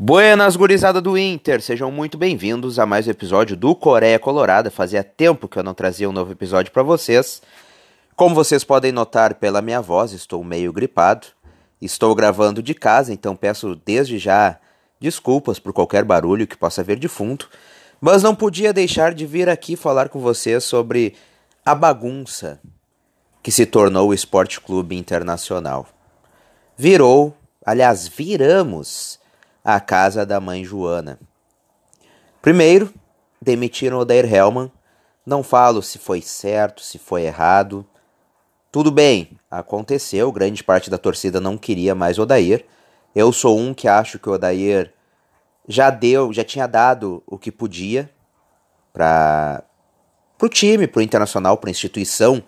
Buenas, gurizada do Inter! Sejam muito bem-vindos a mais um episódio do Coreia Colorada. Fazia tempo que eu não trazia um novo episódio para vocês. Como vocês podem notar pela minha voz, estou meio gripado. Estou gravando de casa, então peço desde já desculpas por qualquer barulho que possa vir de fundo. Mas não podia deixar de vir aqui falar com vocês sobre a bagunça que se tornou o Esporte Clube Internacional. Virou, aliás, viramos a casa da mãe Joana. Primeiro, demitiram Odair Hellman. Não falo se foi certo, se foi errado. Tudo bem, aconteceu, grande parte da torcida não queria mais Odair. Eu sou um que acho que o Odair já deu, já tinha dado o que podia para o time, para o Internacional, para a instituição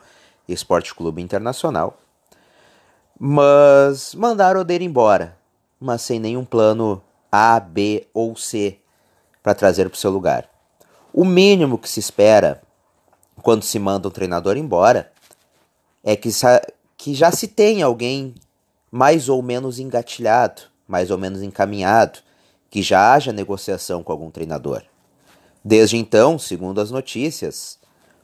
Esporte Clube Internacional. Mas mandaram o Odair embora, mas sem nenhum plano a, B ou C para trazer para o seu lugar. O mínimo que se espera quando se manda um treinador embora é que, que já se tenha alguém mais ou menos engatilhado, mais ou menos encaminhado, que já haja negociação com algum treinador. Desde então, segundo as notícias,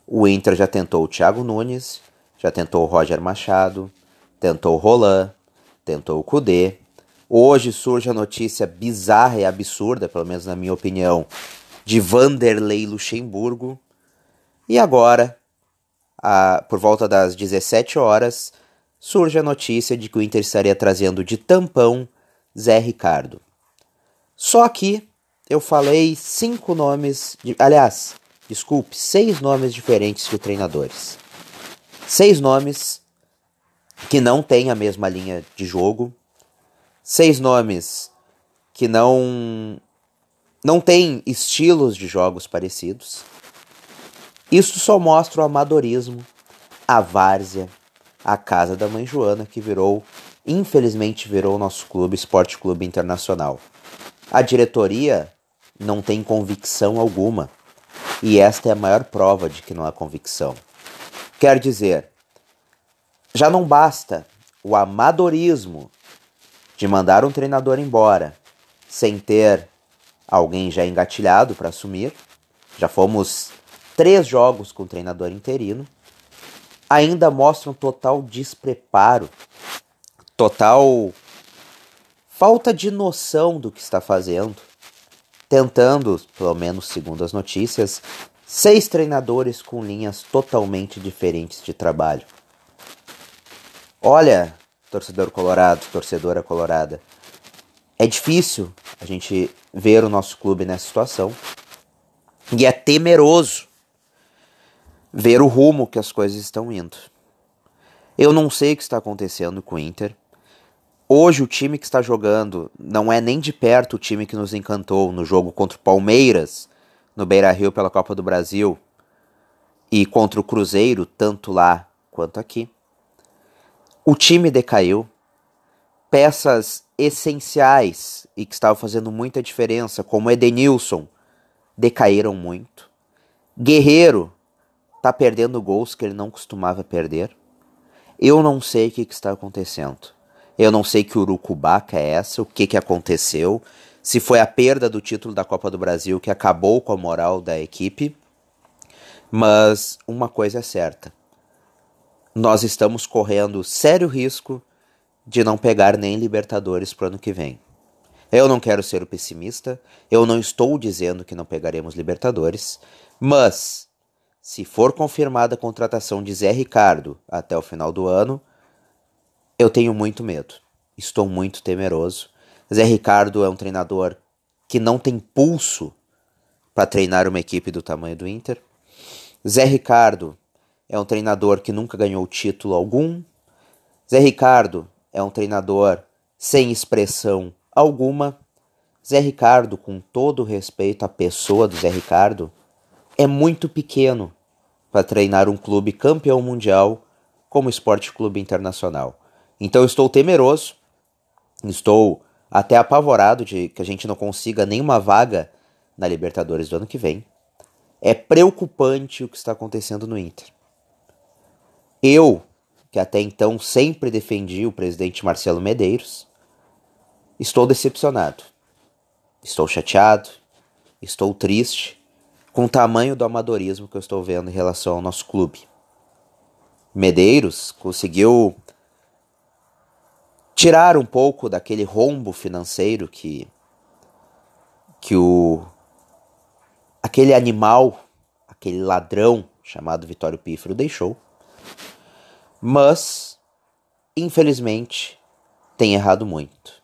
o Inter já tentou o Thiago Nunes, já tentou o Roger Machado, tentou o Roland, tentou o Kudê, Hoje surge a notícia bizarra e absurda, pelo menos na minha opinião, de Vanderlei Luxemburgo. E agora, a, por volta das 17 horas, surge a notícia de que o Inter estaria trazendo de tampão Zé Ricardo. Só que eu falei cinco nomes, de, aliás, desculpe, seis nomes diferentes de treinadores. Seis nomes que não têm a mesma linha de jogo, seis nomes que não não têm estilos de jogos parecidos. Isso só mostra o amadorismo, a várzea, a casa da mãe Joana que virou, infelizmente virou nosso clube, Esporte Clube Internacional. A diretoria não tem convicção alguma, e esta é a maior prova de que não há convicção. Quer dizer, já não basta o amadorismo de mandar um treinador embora sem ter alguém já engatilhado para assumir. Já fomos três jogos com treinador interino. Ainda mostra um total despreparo, total falta de noção do que está fazendo. Tentando, pelo menos segundo as notícias, seis treinadores com linhas totalmente diferentes de trabalho. Olha, torcedor colorado, torcedora colorada. É difícil a gente ver o nosso clube nessa situação. E é temeroso ver o rumo que as coisas estão indo. Eu não sei o que está acontecendo com o Inter. Hoje o time que está jogando não é nem de perto o time que nos encantou no jogo contra o Palmeiras, no Beira-Rio pela Copa do Brasil, e contra o Cruzeiro, tanto lá quanto aqui. O time decaiu. Peças essenciais e que estavam fazendo muita diferença, como Edenilson, decaíram muito. Guerreiro está perdendo gols que ele não costumava perder. Eu não sei o que, que está acontecendo. Eu não sei que urucubaca é essa, o que, que aconteceu, se foi a perda do título da Copa do Brasil que acabou com a moral da equipe. Mas uma coisa é certa: nós estamos correndo sério risco de não pegar nem Libertadores para o ano que vem. Eu não quero ser o pessimista, eu não estou dizendo que não pegaremos Libertadores, mas se for confirmada a contratação de Zé Ricardo até o final do ano, eu tenho muito medo. Estou muito temeroso. Zé Ricardo é um treinador que não tem pulso para treinar uma equipe do tamanho do Inter. Zé Ricardo é um treinador que nunca ganhou título algum. Zé Ricardo é um treinador sem expressão alguma. Zé Ricardo, com todo respeito à pessoa do Zé Ricardo, é muito pequeno para treinar um clube campeão mundial como Esporte Clube Internacional. Então estou temeroso, estou até apavorado de que a gente não consiga nenhuma vaga na Libertadores do ano que vem. É preocupante o que está acontecendo no Inter. Eu, que até então sempre defendi o presidente Marcelo Medeiros, estou decepcionado. Estou chateado, estou triste com o tamanho do amadorismo que eu estou vendo em relação ao nosso clube. Medeiros conseguiu tirar um pouco daquele rombo financeiro que que o aquele animal, aquele ladrão chamado Vitório Pífero deixou. Mas infelizmente tem errado muito.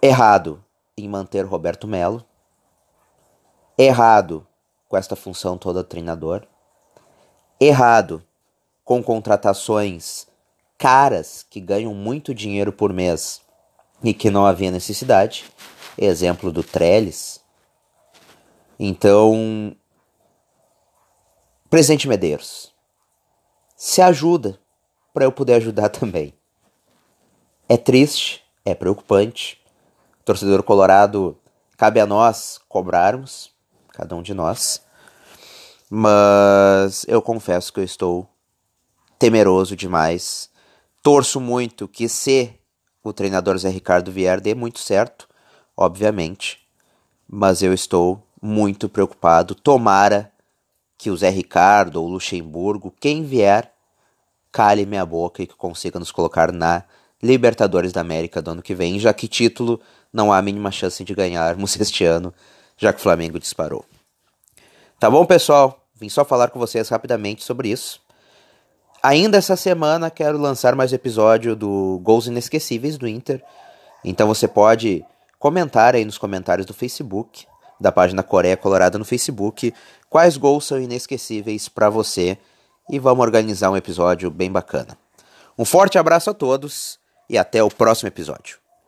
Errado em manter Roberto Melo. Errado com esta função toda treinador. Errado com contratações caras que ganham muito dinheiro por mês e que não havia necessidade. Exemplo do Trellis. Então, Presidente Medeiros, se ajuda para eu poder ajudar também. É triste, é preocupante. Torcedor colorado, cabe a nós cobrarmos, cada um de nós. Mas eu confesso que eu estou temeroso demais Torço muito que se o treinador Zé Ricardo vier, dê muito certo, obviamente. Mas eu estou muito preocupado. Tomara que o Zé Ricardo ou o Luxemburgo, quem vier, cale minha boca e que consiga nos colocar na Libertadores da América do ano que vem, já que título não há a mínima chance de ganharmos este ano, já que o Flamengo disparou. Tá bom, pessoal? Vim só falar com vocês rapidamente sobre isso. Ainda essa semana quero lançar mais episódio do Gols Inesquecíveis do Inter. Então você pode comentar aí nos comentários do Facebook, da página Coreia Colorada no Facebook, quais gols são inesquecíveis para você e vamos organizar um episódio bem bacana. Um forte abraço a todos e até o próximo episódio.